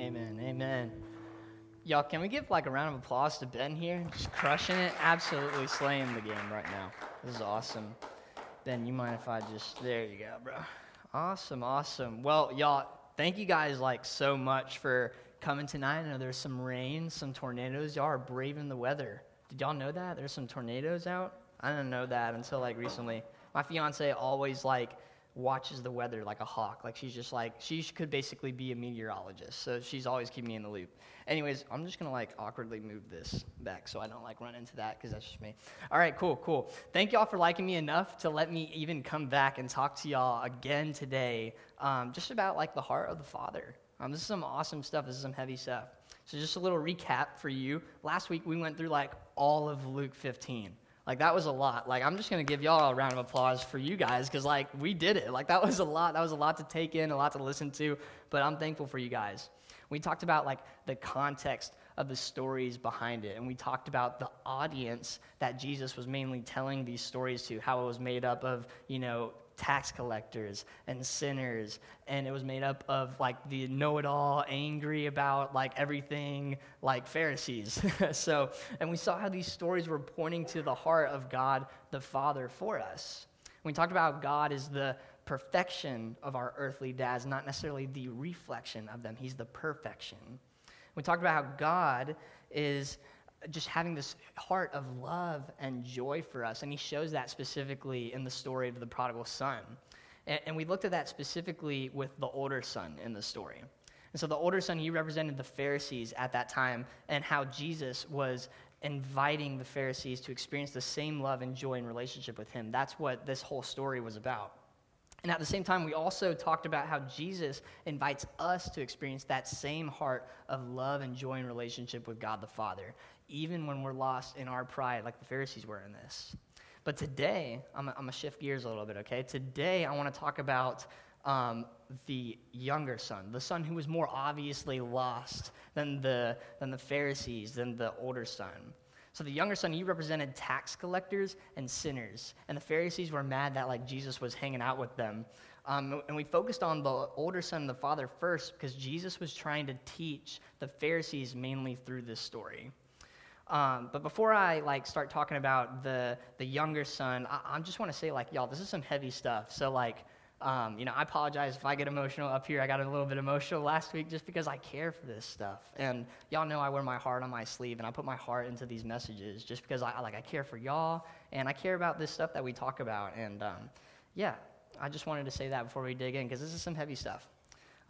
Amen. Amen. Y'all, can we give like a round of applause to Ben here? Just crushing it, absolutely slaying the game right now. This is awesome. Ben, you mind if I just there you go, bro. Awesome, awesome. Well, y'all, thank you guys like so much for coming tonight. I know there's some rain, some tornadoes. Y'all are braving the weather. Did y'all know that? There's some tornadoes out? I didn't know that until like recently. My fiance always like watches the weather like a hawk. Like she's just like she could basically be a meteorologist. So she's always keeping me in the loop. Anyways, I'm just gonna like awkwardly move this back so I don't like run into that because that's just me. All right, cool, cool. Thank y'all for liking me enough to let me even come back and talk to y'all again today, um, just about like the heart of the Father. Um, this is some awesome stuff. This is some heavy stuff. So just a little recap for you. Last week we went through like all of Luke 15. Like that was a lot. Like I'm just gonna give y'all a round of applause for you guys because like we did it. Like that was a lot. That was a lot to take in, a lot to listen to. But I'm thankful for you guys. We talked about like the context of the stories behind it, and we talked about the audience that Jesus was mainly telling these stories to, how it was made up of you know tax collectors and sinners and it was made up of like the know-it-all angry about like everything like pharisees. So and we saw how these stories were pointing to the heart of god the father for us. We talked about god is the perfection of our earthly dads not necessarily the reflection of them. He's the perfection. We talked about how god is just having this heart of love and joy for us. And he shows that specifically in the story of the prodigal son. And, and, we looked at that specifically with the older son in the story. And so the older son, he represented the Pharisees at that time and how Jesus was inviting the Pharisees to experience the same love and joy and relationship with him. That's what this whole story was about. And at the same time, we also talked about how Jesus invites us to experience that same heart of love and joy and relationship with God the Father even when we're lost in our pride, like the Pharisees were in this. But today, I'm, I'm going to shift gears a little bit, okay? Today, I want to talk about um, the younger son, the son who was more obviously lost than the, than the Pharisees, than the older son. So the younger son, he represented tax collectors and sinners. And the Pharisees were mad that like Jesus was hanging out with them. Um, and we focused on the older son and the father first because Jesus was trying to teach the Pharisees mainly through this story. Um, but before I like start talking about the the younger son, I, I just want to say like y'all, this is some heavy stuff. So like, um, you know, I apologize if I get emotional up here. I got a little bit emotional last week just because I care for this stuff, and y'all know I wear my heart on my sleeve, and I put my heart into these messages just because I like I care for y'all, and I care about this stuff that we talk about, and um, yeah, I just wanted to say that before we dig in because this is some heavy stuff.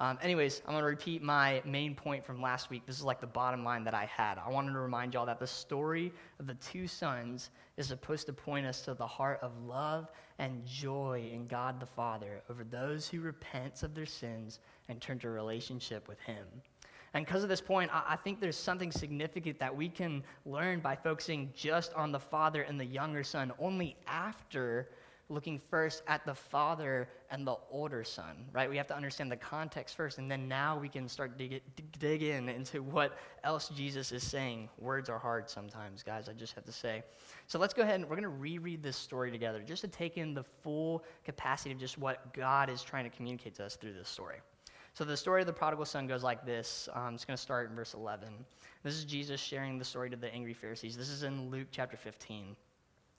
Um, anyways, I'm going to repeat my main point from last week. This is like the bottom line that I had. I wanted to remind y'all that the story of the two sons is supposed to point us to the heart of love and joy in God the Father over those who repent of their sins and turn to relationship with Him. And because of this point, I, think there's something significant that we can learn by focusing just on the father and the younger son only after looking first at the father and the older son, right? We have to understand the context first, and then now we can start dig, dig in into what else Jesus is saying. Words are hard sometimes, guys, I just have to say. So let's go ahead and we're going to reread this story together just to take in the full capacity of just what God is trying to communicate to us through this story. So the story of the prodigal son goes like this. Um, it's going to start in verse 11. This is Jesus sharing the story to the angry Pharisees. This is in Luke chapter 15.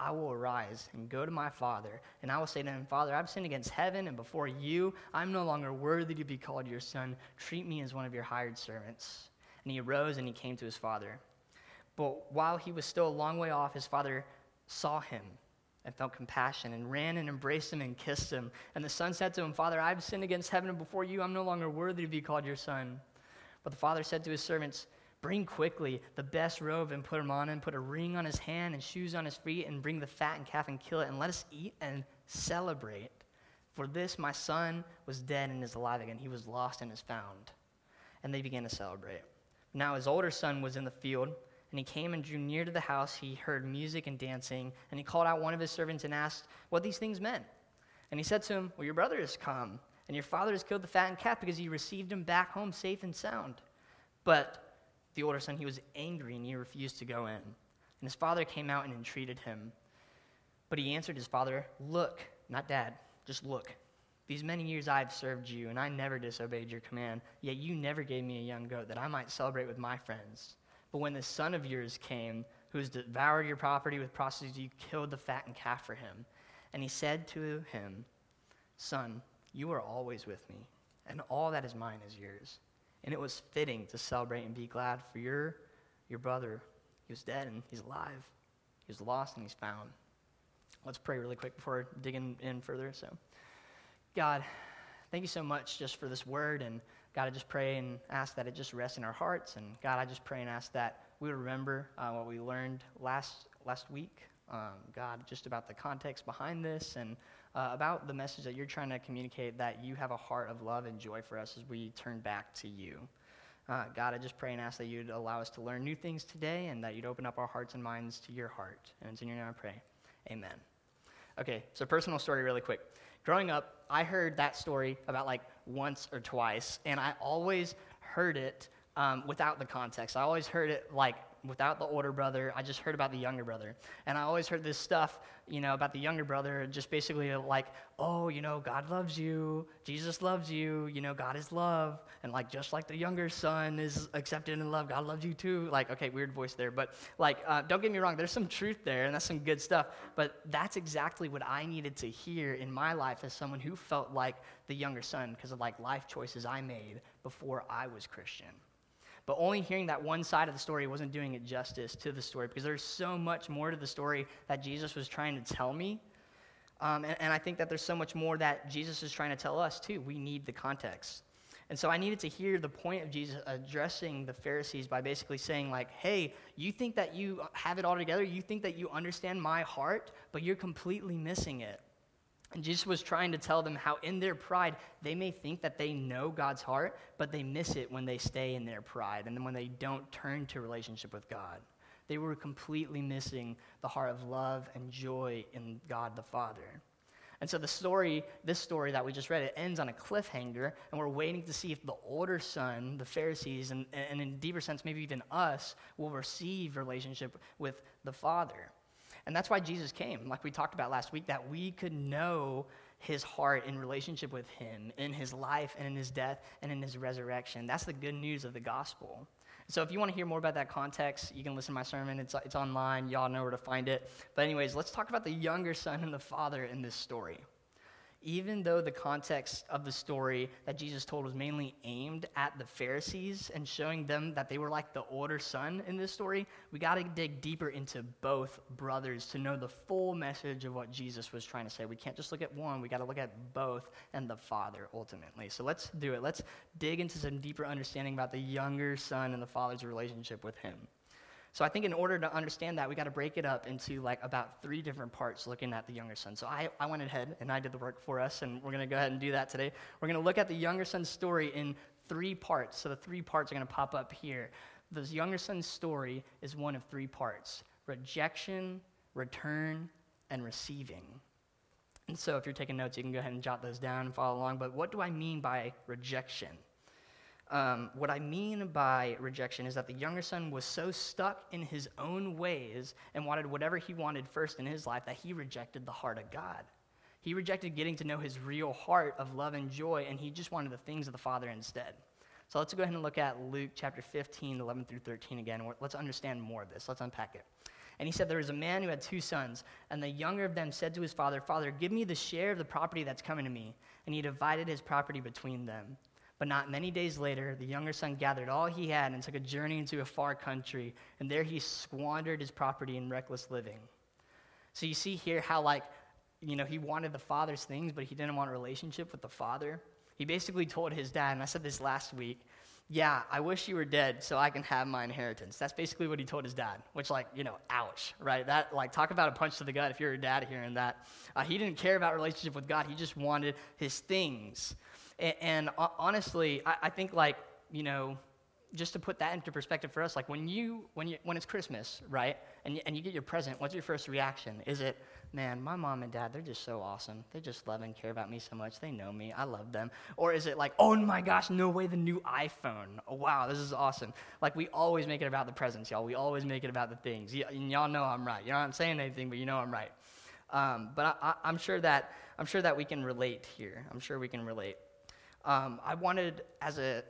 I will arise and go to my father, and I will say to him, Father, I've sinned against heaven and before you. I'm no longer worthy to be called your son. Treat me as one of your hired servants. And he arose and he came to his father. But while he was still a long way off, his father saw him and felt compassion and ran and embraced him and kissed him. And the son said to him, Father, I've sinned against heaven and before you. I'm no longer worthy to be called your son. But the father said to his servants, Bring quickly the best robe and put him on and put a ring on his hand and shoes on his feet, and bring the fattened calf and kill it, and let us eat and celebrate. For this my son was dead and is alive again. He was lost and is found. And they began to celebrate. Now his older son was in the field, and he came and drew near to the house. He heard music and dancing, and he called out one of his servants and asked what these things meant. And he said to him, Well, your brother has come, and your father has killed the fattened calf because he received him back home safe and sound. But the older son, he was angry and he refused to go in. And his father came out and entreated him. But he answered his father, Look, not dad, just look. These many years I've served you, and I never disobeyed your command, yet you never gave me a young goat that I might celebrate with my friends. But when this son of yours came, who has devoured your property with prostitutes, you killed the fattened calf for him. And he said to him, Son, you are always with me, and all that is mine is yours. And it was fitting to celebrate and be glad for your, your brother. He was dead and he's alive. He was lost and he's found. Let's pray really quick before digging in further. So, God, thank you so much just for this word. And God, I just pray and ask that it just rests in our hearts. And God, I just pray and ask that we remember uh, what we learned last, last week. Um, God, just about the context behind this and uh, about the message that you're trying to communicate that you have a heart of love and joy for us as we turn back to you. Uh, God, I just pray and ask that you'd allow us to learn new things today and that you'd open up our hearts and minds to your heart. And it's in your name I pray. Amen. Okay, so personal story really quick. Growing up, I heard that story about like once or twice, and I always heard it um, without the context. I always heard it like without the older brother. I just heard about the younger brother. And I always heard this stuff, you know, about the younger brother, just basically like, oh, you know, God loves you, Jesus loves you, you know, God is love. And like, just like the younger son is accepted in love, God loves you too. Like, okay, weird voice there. But like, uh, don't get me wrong, there's some truth there, and that's some good stuff. But that's exactly what I needed to hear in my life as someone who felt like the younger son because of like life choices I made before I was Christian. But only hearing that one side of the story wasn't doing it justice to the story because there's so much more to the story that Jesus was trying to tell me. Um, and, and I think that there's so much more that Jesus is trying to tell us too. We need the context. And so I needed to hear the point of Jesus addressing the Pharisees by basically saying, like, hey, you think that you have it all together? You think that you understand my heart, but you're completely missing it. And Jesus was trying to tell them how, in their pride, they may think that they know God's heart, but they miss it when they stay in their pride and then when they don't turn to relationship with God. They were completely missing the heart of love and joy in God the Father. And so the story, this story that we just read, it ends on a cliffhanger, and we're waiting to see if the older son, the Pharisees, and, and in deeper sense, maybe even us, will receive relationship with the Father. And that's why Jesus came, like we talked about last week, that we could know his heart in relationship with him in his life and in his death and in his resurrection. That's the good news of the gospel. So if you want to hear more about that context, you can listen to my sermon. It's, it's online. Y'all know where to find it. But, anyways, let's talk about the younger son and the father in this story even though the context of the story that Jesus told was mainly aimed at the Pharisees and showing them that they were like the older son in this story, we got to dig deeper into both brothers to know the full message of what Jesus was trying to say. We can't just look at one, we got to look at both and the Father ultimately. So let's do it. Let's dig into some deeper understanding about the younger son and the Father's relationship with him. So I think in order to understand that, we got to break it up into like about three different parts looking at the younger son. So I, I went ahead and I did the work for us, and we're going to go ahead and do that today. We're going to look at the younger son's story in three parts. So the three parts are going to pop up here. This younger son's story is one of three parts rejection, return, and receiving. And so if you're taking notes, you can go ahead and jot those down and follow along. But what do I mean by rejection? Um, what I mean by rejection is that the younger son was so stuck in his own ways and wanted whatever he wanted first in his life that he rejected the heart of God. He rejected getting to know his real heart of love and joy, and he just wanted the things of the Father instead. So let's go ahead and look at Luke chapter 15, 11 through 13 again. Let's understand more of this. Let's unpack it. And he said, There was a man who had two sons, and the younger of them said to his father, Father, give me the share of the property that's coming to me. And he divided his property between them. But not many days later, the younger son gathered all he had and took a journey into a far country, and there he squandered his property in reckless living. So you see here how, like, you know, he wanted the father's things, but he didn't want a relationship with the father. He basically told his dad, and I said this last week, yeah, I wish you were dead so I can have my inheritance. That's basically what he told his dad, which, like, you know, ouch, right? That, like, talk about a punch to the gut if you're a dad hearing that. Uh, he didn't care about relationship with God, he just wanted his things. And, honestly, I, I think, like, you know, just to put that into perspective for us, like when you when you when it's Christmas, right, and you, and you get your present, what's your first reaction? Is it, man, my mom and dad, they're just so awesome. They just love and care about me so much. They know me. I love them. Or is it like, oh my gosh, no way, the new iPhone. Oh, wow, this is awesome. Like we always make it about the presents, y'all. We always make it about the things. Y- and y'all know I'm right. You're not saying anything, but you know I'm right. Um, but I, am sure that I'm sure that we can relate here. I'm sure we can relate. Um, I wanted as a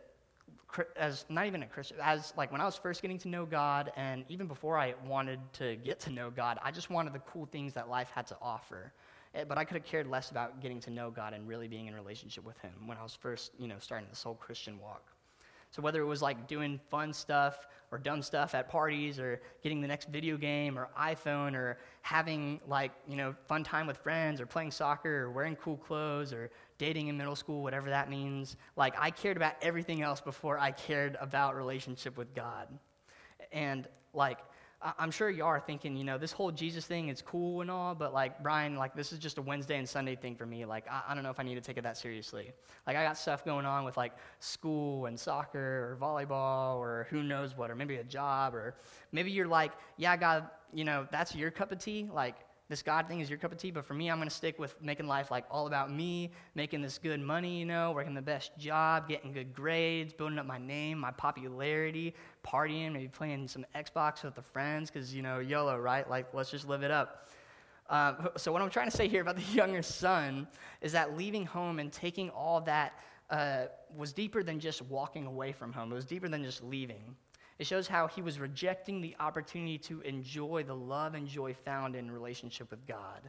as not even a Christian, as like when I was first getting to know God, and even before I wanted to get to know God, I just wanted the cool things that life had to offer. Eh, but I could have cared less about getting to know God and really being in relationship with Him when I was first, you know, starting this whole Christian walk. So whether it was like doing fun stuff or dumb stuff at parties or getting the next video game or iPhone or having like, you know, fun time with friends or playing soccer or wearing cool clothes or dating in middle school, whatever that means, like I cared about everything else before I cared about relationship with God. And like I'm sure y'all are thinking, you know, this whole Jesus thing is cool and all, but like, Bryon, like, this is just a Wednesday and Sunday thing for me. Like, I, I, don't know if I need to take it that seriously. Like, I got stuff going on with like school and soccer or volleyball or who knows what, or maybe a job, or maybe you're like, yeah, God, you know, that's your cup of tea. Like, this God thing is your cup of tea, but for me, I'm going to stick with making life like all about me, making this good money, you know, working the best job, getting good grades, building up my name, my popularity, partying, maybe playing some Xbox with the friends, because, you know, YOLO, right? Like, let's just live it up. Uh, so, what I'm trying to say here about the younger son is that leaving home and taking all that uh, was deeper than just walking away from home, it was deeper than just leaving. It shows how he was rejecting the opportunity to enjoy the love and joy found in relationship with God.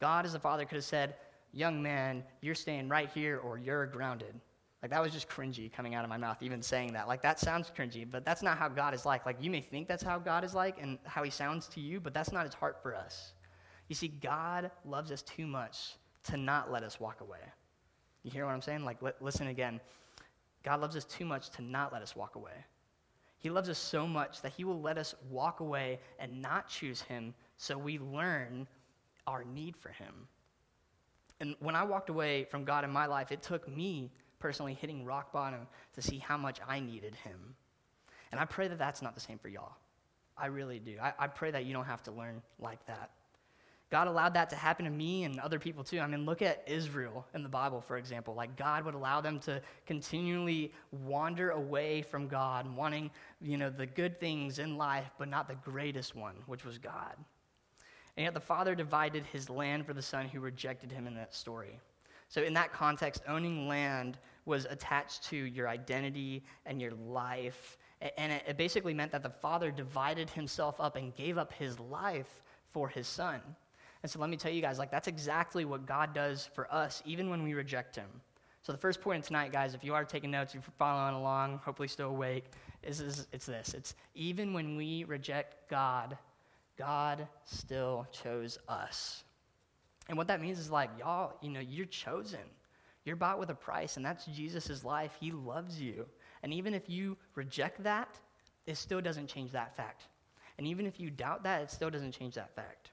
God, as a father, could have said, Young man, you're staying right here or you're grounded. Like, that was just cringy coming out of my mouth, even saying that. Like, that sounds cringy, but that's not how God is like. Like, you may think that's how God is like and how he sounds to you, but that's not his heart for us. You see, God loves us too much to not let us walk away. You hear what I'm saying? Like, li- listen again. God loves us too much to not let us walk away. He loves us so much that he will let us walk away and not choose him so we learn our need for him. And when I walked away from God in my life, it took me personally hitting rock bottom to see how much I needed him. And I pray that that's not the same for y'all. I really do. I, I pray that you don't have to learn like that. God allowed that to happen to me and other people too. I mean, look at Israel in the Bible, for example. Like, God would allow them to continually wander away from God, wanting, you know, the good things in life, but not the greatest one, which was God. And yet the father divided his land for the son who rejected him in that story. So, in that context, owning land was attached to your identity and your life. And it basically meant that the father divided himself up and gave up his life for his son. And so let me tell you guys, like, that's exactly what God does for us, even when we reject Him. So the first point tonight, guys, if you are taking notes, if you're following along, hopefully still awake, is, is it's this. It's even when we reject God, God still chose us. And what that means is like, y'all, you know, you're chosen. You're bought with a price, and that's Jesus' life. He loves you. And even if you reject that, it still doesn't change that fact. And even if you doubt that, it still doesn't change that fact.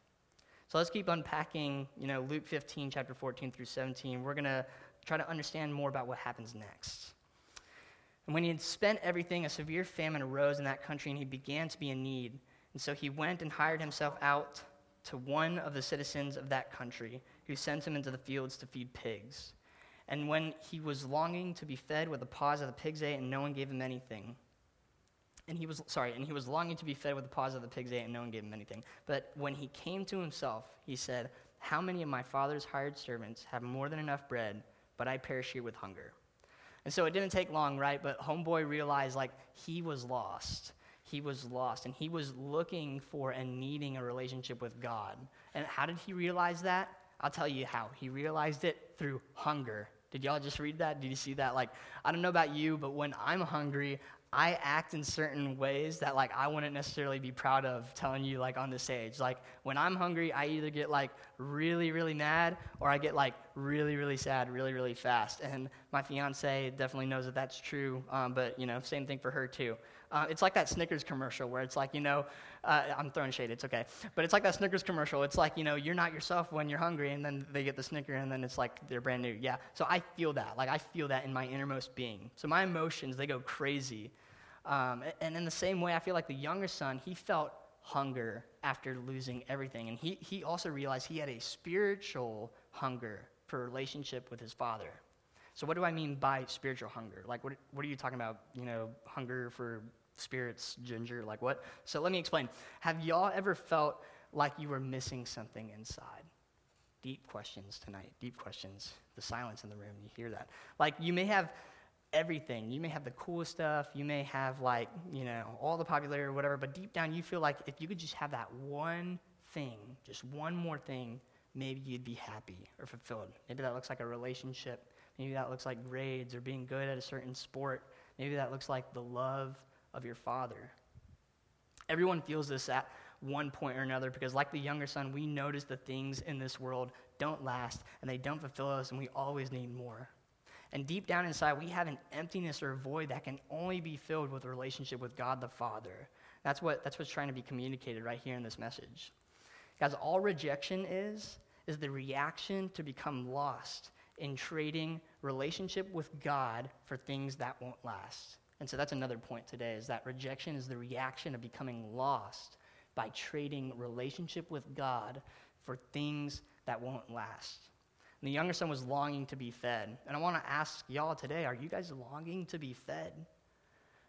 So let's keep unpacking, you know, Luke 15, chapter 14 through 17. We're going to try to understand more about what happens next. And when he had spent everything, a severe famine arose in that country, and he began to be in need. And so he went and hired himself out to one of the citizens of that country, who sent him into the fields to feed pigs. And when he was longing to be fed with the paws of the pigs ate, and no one gave him anything, and he was sorry, and he was longing to be fed with the paws of the pigs ate, and no one gave him anything. But when he came to himself, he said, How many of my father's hired servants have more than enough bread, but I perish here with hunger? And so it didn't take long, right? But homeboy realized like he was lost. He was lost, and he was looking for and needing a relationship with God. And how did he realize that? I'll tell you how. He realized it through hunger. Did y'all just read that? Did you see that? Like, I don't know about you, but when I'm hungry, I act in certain ways that like I wouldn't necessarily be proud of telling you like on the stage. Like when I'm hungry, I either get like really really mad or I get like really really sad really really fast. And my fiance definitely knows that that's true. Um, but you know, same thing for her too. Uh, it's like that Snickers commercial where it's like, you know, uh, I'm throwing shade, it's okay. But it's like that Snickers commercial. It's like, you know, you're not yourself when you're hungry, and then they get the Snicker, and then it's like they're brand new. Yeah. So I feel that. Like, I feel that in my innermost being. So my emotions, they go crazy. Um, and in the same way, I feel like the younger son, he felt hunger after losing everything. And he, he also realized he had a spiritual hunger for relationship with his father. So, what do I mean by spiritual hunger? Like, what, what are you talking about? You know, hunger for spirits, ginger, like what? So let me explain. Have y'all ever felt like you were missing something inside? Deep questions tonight, deep questions. The silence in the room, you hear that. Like you may have everything. You may have the coolest stuff. You may have like, you know, all the popularity or whatever, but deep down you feel like if you could just have that one thing, just one more thing, maybe you'd be happy or fulfilled. Maybe that looks like a relationship. Maybe that looks like grades or being good at a certain sport. Maybe that looks like the love of your Father. Everyone feels this at one point or another because, like the younger son, we notice the things in this world don't last and they don't fulfill us, and we always need more. And deep down inside, we have an emptiness or void that can only be filled with a relationship with God the Father. That's, what, that's what's trying to be communicated right here in this message. Guys, all rejection is, is the reaction to become lost in trading relationship with God for things that won't last. And so that's another point today is that rejection is the reaction of becoming lost by trading relationship with God for things that won't last. And the younger son was longing to be fed. And I want to ask y'all today are you guys longing to be fed?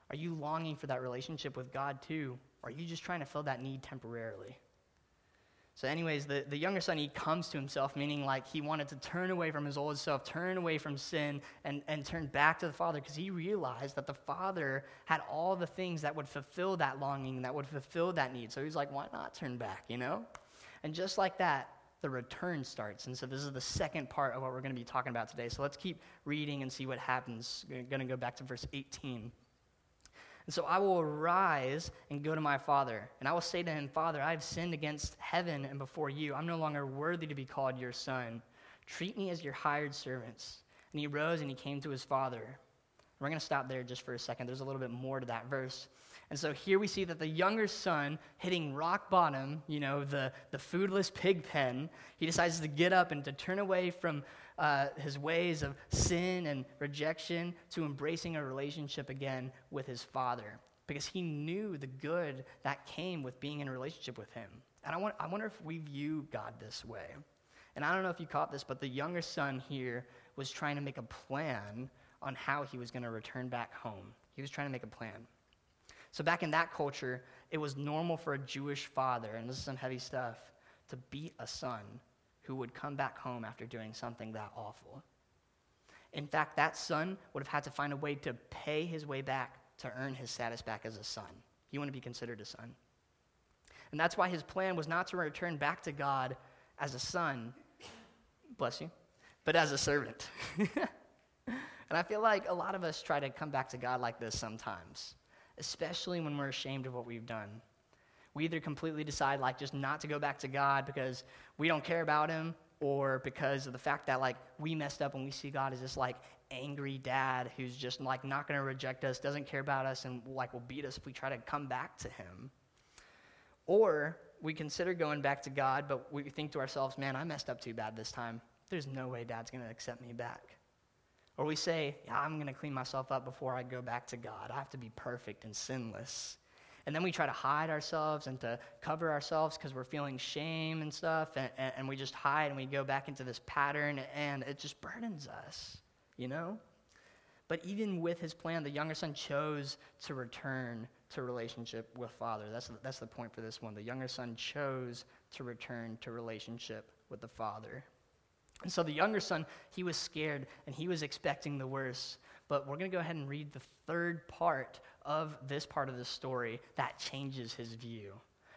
Are you longing for that relationship with God too? Or are you just trying to fill that need temporarily? So, anyways, the, the younger son, he comes to himself, meaning like he wanted to turn away from his old self, turn away from sin, and, and turn back to the Father because he realized that the Father had all the things that would fulfill that longing, that would fulfill that need. So he's like, why not turn back, you know? And just like that, the return starts. And so this is the second part of what we're going to be talking about today. So let's keep reading and see what happens. I'm going to go back to verse 18. And so I will arise and go to my father, and I will say to him, Father, I have sinned against heaven and before you. I'm no longer worthy to be called your son. Treat me as your hired servants. And he rose and he came to his father. We're going to stop there just for a second. There's a little bit more to that verse. And so here we see that the younger son, hitting rock bottom, you know, the, the foodless pig pen, he decides to get up and to turn away from uh, his ways of sin and rejection to embracing a relationship again with his father because he knew the good that came with being in a relationship with him. And I, want, I wonder if we view God this way. And I don't know if you caught this, but the younger son here was trying to make a plan on how he was going to return back home. He was trying to make a plan. So, back in that culture, it was normal for a Jewish father, and this is some heavy stuff, to beat a son who would come back home after doing something that awful. In fact, that son would have had to find a way to pay his way back to earn his status back as a son. He wouldn't be considered a son. And that's why his plan was not to return back to God as a son, bless you, but as a servant. and I feel like a lot of us try to come back to God like this sometimes, especially when we're ashamed of what we've done we either completely decide like just not to go back to God because we don't care about him or because of the fact that like we messed up and we see God as this like angry dad who's just like not going to reject us, doesn't care about us and like will beat us if we try to come back to him. Or we consider going back to God, but we think to ourselves, man, I messed up too bad this time. There's no way dad's going to accept me back. Or we say, yeah, I'm going to clean myself up before I go back to God. I have to be perfect and sinless. And then we try to hide ourselves and to cover ourselves because we're feeling shame and stuff. And, and, and, we just hide and we go back into this pattern and it just burdens us, you know? But even with his plan, the younger son chose to return to relationship with father. That's, that's the point for this one. The younger son chose to return to relationship with the father. And so the younger son, he was scared and he was expecting the worst. But we're going to go ahead and read the third part of this part of the story that changes his view.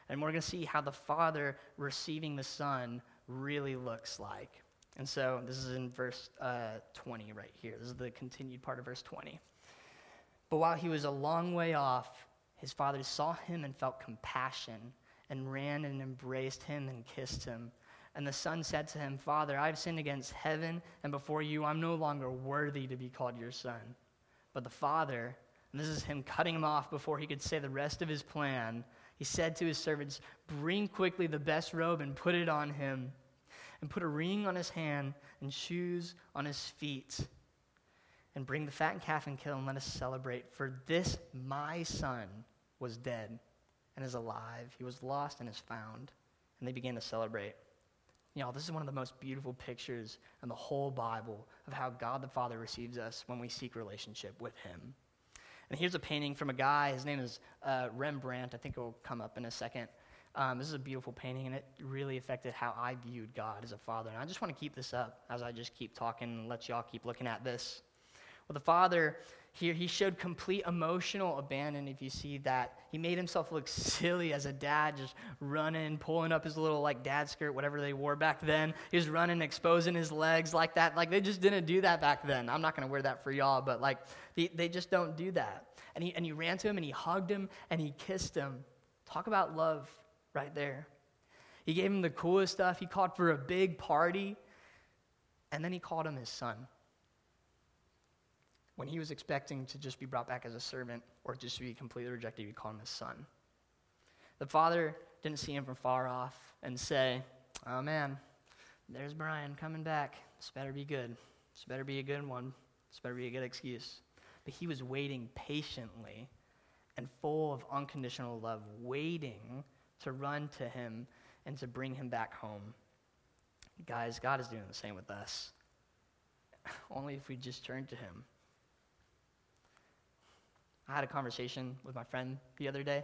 And we're going to see how the father receiving the son really looks like. And so this is in verse uh, 20 right here. This is the continued part of verse 20. But while he was a long way off, his father saw him and felt compassion and ran and embraced him and kissed him. And the son said to him, Father, I've sinned against heaven and before you. I'm no longer worthy to be called your son. But the father, and this is him cutting him off before he could say the rest of his plan, he said to his servants, Bring quickly the best robe and put it on him, and put a ring on his hand and shoes on his feet. And bring the fattened calf and kill and let us celebrate. For this my son was dead and is alive. He was lost and is found. And they began to celebrate. Know, this is one of the most beautiful pictures in the whole Bible of how God the Father receives us when we seek relationship with Him. And here's a painting from a guy. His name is uh, Rembrandt. I think it will come up in a second. Um, this is a beautiful painting, and it really affected how I viewed God as a father. And I just want to keep this up as I just keep talking and let y'all keep looking at this. Well, the father here, he showed complete emotional abandon. If you see that, he made himself look silly as a dad, just running, pulling up his little like dad skirt, whatever they wore back then. He was running, exposing his legs like that. Like they just didn't do that back then. I'm not gonna wear that for y'all, but like they, they just don't do that. And he and he ran to him and he hugged him and he kissed him. Talk about love right there. He gave him the coolest stuff. He called for a big party, and then he called him his son when he was expecting to just be brought back as a servant or just to be completely rejected, he called him his son. The father didn't see him from far off and say, Oh man, there's Bryon coming back. This better be good. This better be a good one. This better be a good excuse. But he was waiting patiently and full of unconditional love, waiting to run to him and to bring him back home. Guys, God is doing the same with us. Only if we just turn to him. I had a conversation with my friend the other day,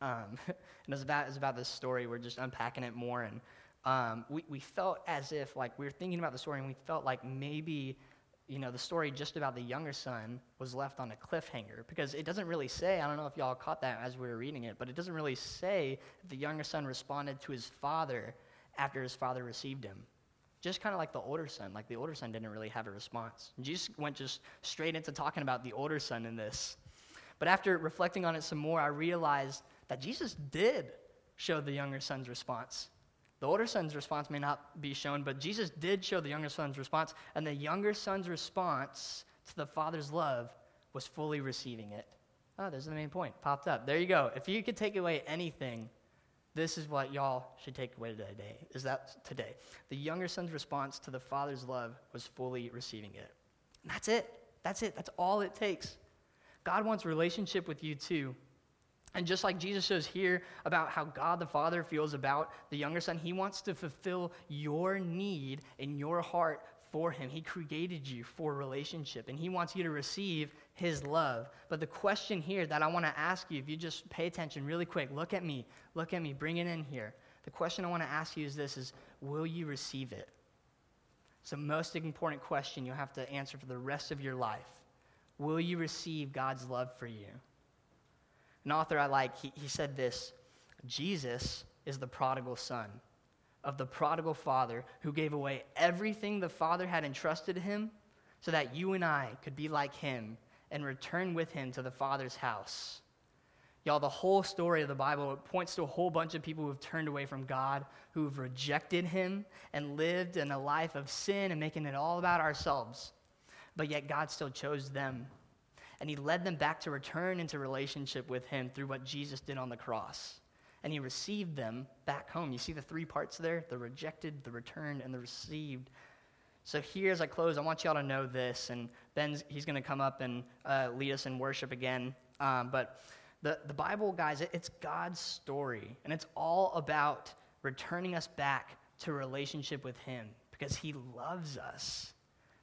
um, and it was about it was about this story. We're just unpacking it more, and um, we we felt as if like we were thinking about the story, and we felt like maybe you know the story just about the younger son was left on a cliffhanger because it doesn't really say. I don't know if y'all caught that as we were reading it, but it doesn't really say if the younger son responded to his father after his father received him just kind of like the older son. Like the older son didn't really have a response. Jesus went just straight into talking about the older son in this. But after reflecting on it some more, I realized that Jesus did show the younger son's response. The older son's response may not be shown, but Jesus did show the younger son's response, and the younger son's response to the father's love was fully receiving it. Oh, there's the main point. Popped up. There you go. If you could take away anything, this is what y'all should take away today. Is that today? The younger son's response to the father's love was fully receiving it. And that's it. That's it. That's all it takes. God wants relationship with you too. And just like Jesus shows here about how God the Father feels about the younger son, he wants to fulfill your need in your heart for him. He created you for relationship, and he wants you to receive his love. But the question here that I want to ask you, if you just pay attention really quick, look at me, look at me, bring it in here. The question I want to ask you is this is will you receive it? It's the most important question you'll have to answer for the rest of your life. Will you receive God's love for you? An author I like, he, he said this Jesus is the prodigal son of the prodigal father who gave away everything the father had entrusted to him so that you and I could be like him and return with him to the father's house. Y'all, the whole story of the Bible points to a whole bunch of people who have turned away from God, who have rejected him and lived in a life of sin and making it all about ourselves but yet God still chose them. And he led them back to return into relationship with him through what Jesus did on the cross. And he received them back home. You see the three parts there the rejected, the returned, and the received. So here, as I close, I want y'all to know this. And Ben's he's going to come up and uh, lead us in worship again. Um, but the, the Bible, guys, it, it's God's story. And it's all about returning us back to relationship with him because he loves us.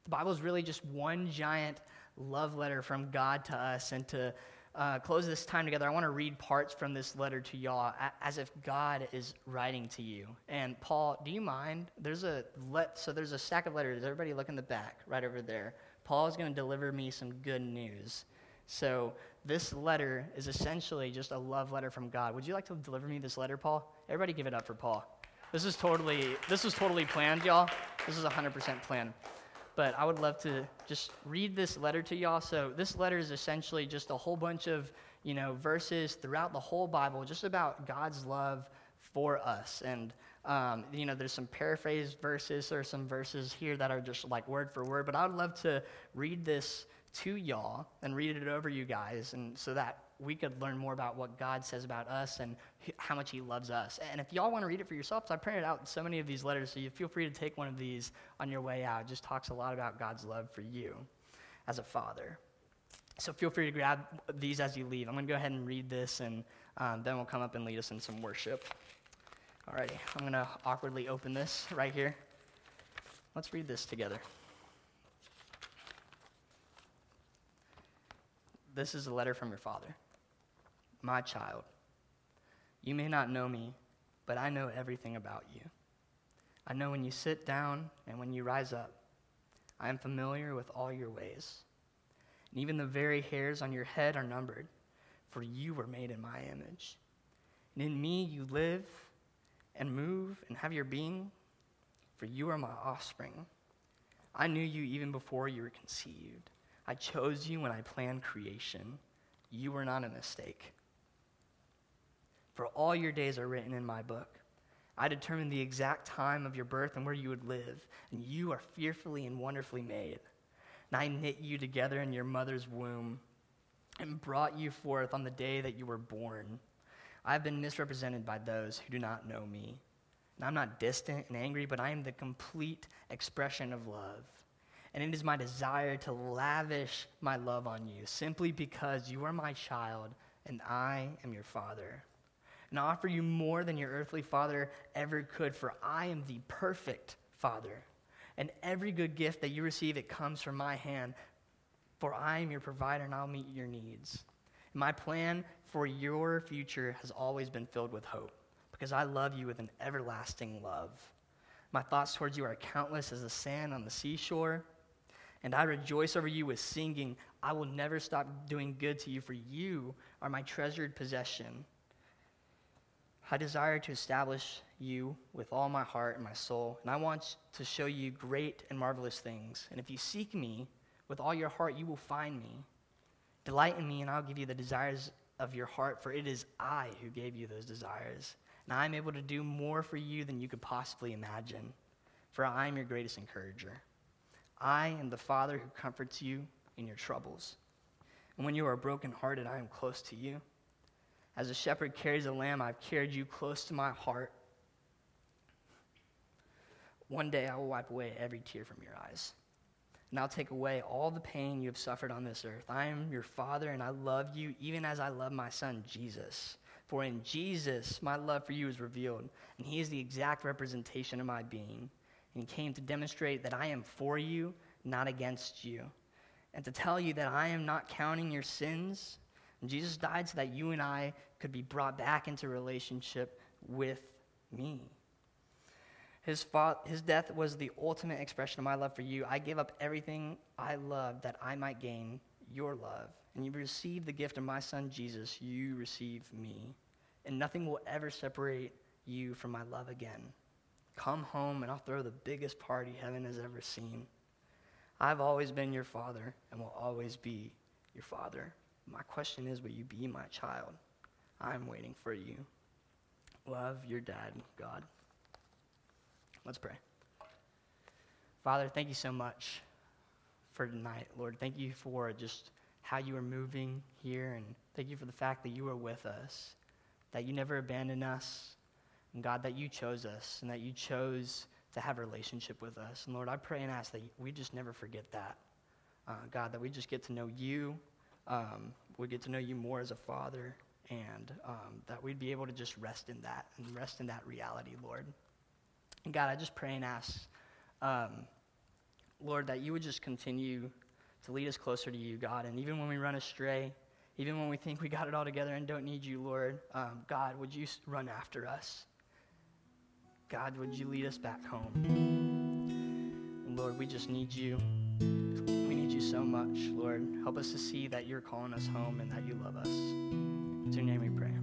The Bible is really just one giant love letter from God to us. And to uh, close this time together, I want to read parts from this letter to y'all as if God is writing to you. And Paul, do you mind? There's a let so there's a stack of letters. Everybody look in the back, right over there. Paul is going to deliver me some good news. So this letter is essentially just a love letter from God. Would you like to deliver me this letter, Paul? Everybody give it up for Paul. This is totally this was totally planned, y'all. This is 100% planned. But I would love to just read this letter to y'all. So this letter is essentially just a whole bunch of you know verses throughout the whole Bible, just about God's love for us. And um, you know, there's some paraphrased verses. There's some verses here that are just like word for word. But I would love to read this to y'all and read it over you guys, and so that we could learn more about what God says about us and how much He loves us. And if y'all want to read it for yourselves, I printed out so many of these letters, so you feel free to take one of these on your way out. It just talks a lot about God's love for you as a father. So feel free to grab these as you leave. I'm going to go ahead and read this, and um, then we'll come up and lead us in some worship. Alrighty, I'm going to awkwardly open this right here. Let's read this together. This is a letter from your father. My child, you may not know me, but I know everything about you. I know when you sit down and when you rise up. I am familiar with all your ways. And even the very hairs on your head are numbered, for you were made in my image. And in me you live and move and have your being, for you are my offspring. I knew you even before you were conceived. I chose you when I planned creation. You were not a mistake. For all your days are written in my book. I determined the exact time of your birth and where you would live, and you are fearfully and wonderfully made. And I knit you together in your mother's womb and brought you forth on the day that you were born. I have been misrepresented by those who do not know me. And I'm not distant and angry, but I am the complete expression of love. And it is my desire to lavish my love on you simply because you are my child and I am your father. And I offer you more than your earthly father ever could, for I am the perfect father. And every good gift that you receive, it comes from my hand, for I am your provider and I'll meet your needs. And my plan for your future has always been filled with hope because I love you with an everlasting love. My thoughts towards you are countless as the sand on the seashore. And I rejoice over you with singing. I will never stop doing good to you, for you are my treasured possession. I desire to establish you with all my heart and my soul, and I want to show you great and marvelous things. And if you seek me with all your heart, you will find me. Delight in me, and I'll give you the desires of your heart, for it is I who gave you those desires. And I'm able to do more for you than you could possibly imagine, for I am your greatest encourager. I am the Father who comforts you in your troubles. And when you are brokenhearted, I am close to you. As a shepherd carries a lamb, I've carried you close to my heart. One day I will wipe away every tear from your eyes and I'll take away all the pain you have suffered on this earth. I am your Father, and I love you even as I love my Son, Jesus. For in Jesus, my love for you is revealed, and he is the exact representation of my being. And came to demonstrate that I am for you, not against you, and to tell you that I am not counting your sins. And Jesus died so that you and I could be brought back into relationship with me. His, fa- his death was the ultimate expression of my love for you. I gave up everything I love that I might gain your love. And you receive the gift of my son Jesus, you receive me. And nothing will ever separate you from my love again. Come home and I'll throw the biggest party heaven has ever seen. I've always been your father and will always be your father. My question is, will you be my child? I'm waiting for you. Love your dad, God. Let's pray. Father, thank you so much for tonight, Lord. Thank you for just how you are moving here, and thank you for the fact that you are with us, that you never abandoned us, and God, that you chose us, and that you chose to have a relationship with us. And Lord, I pray and ask that we just never forget that. Uh, God, that we just get to know you, um, we get to know you more as a father, and um, that we'd be able to just rest in that and rest in that reality, Lord. And God, I just pray and ask, um, Lord, that you would just continue to lead us closer to you, God. And even when we run astray, even when we think we got it all together and don't need you, Lord, um, God, would you run after us? God, would you lead us back home? Lord, we just need you. We need you so much, Lord. Help us to see that you're calling us home and that you love us. It's your name we pray.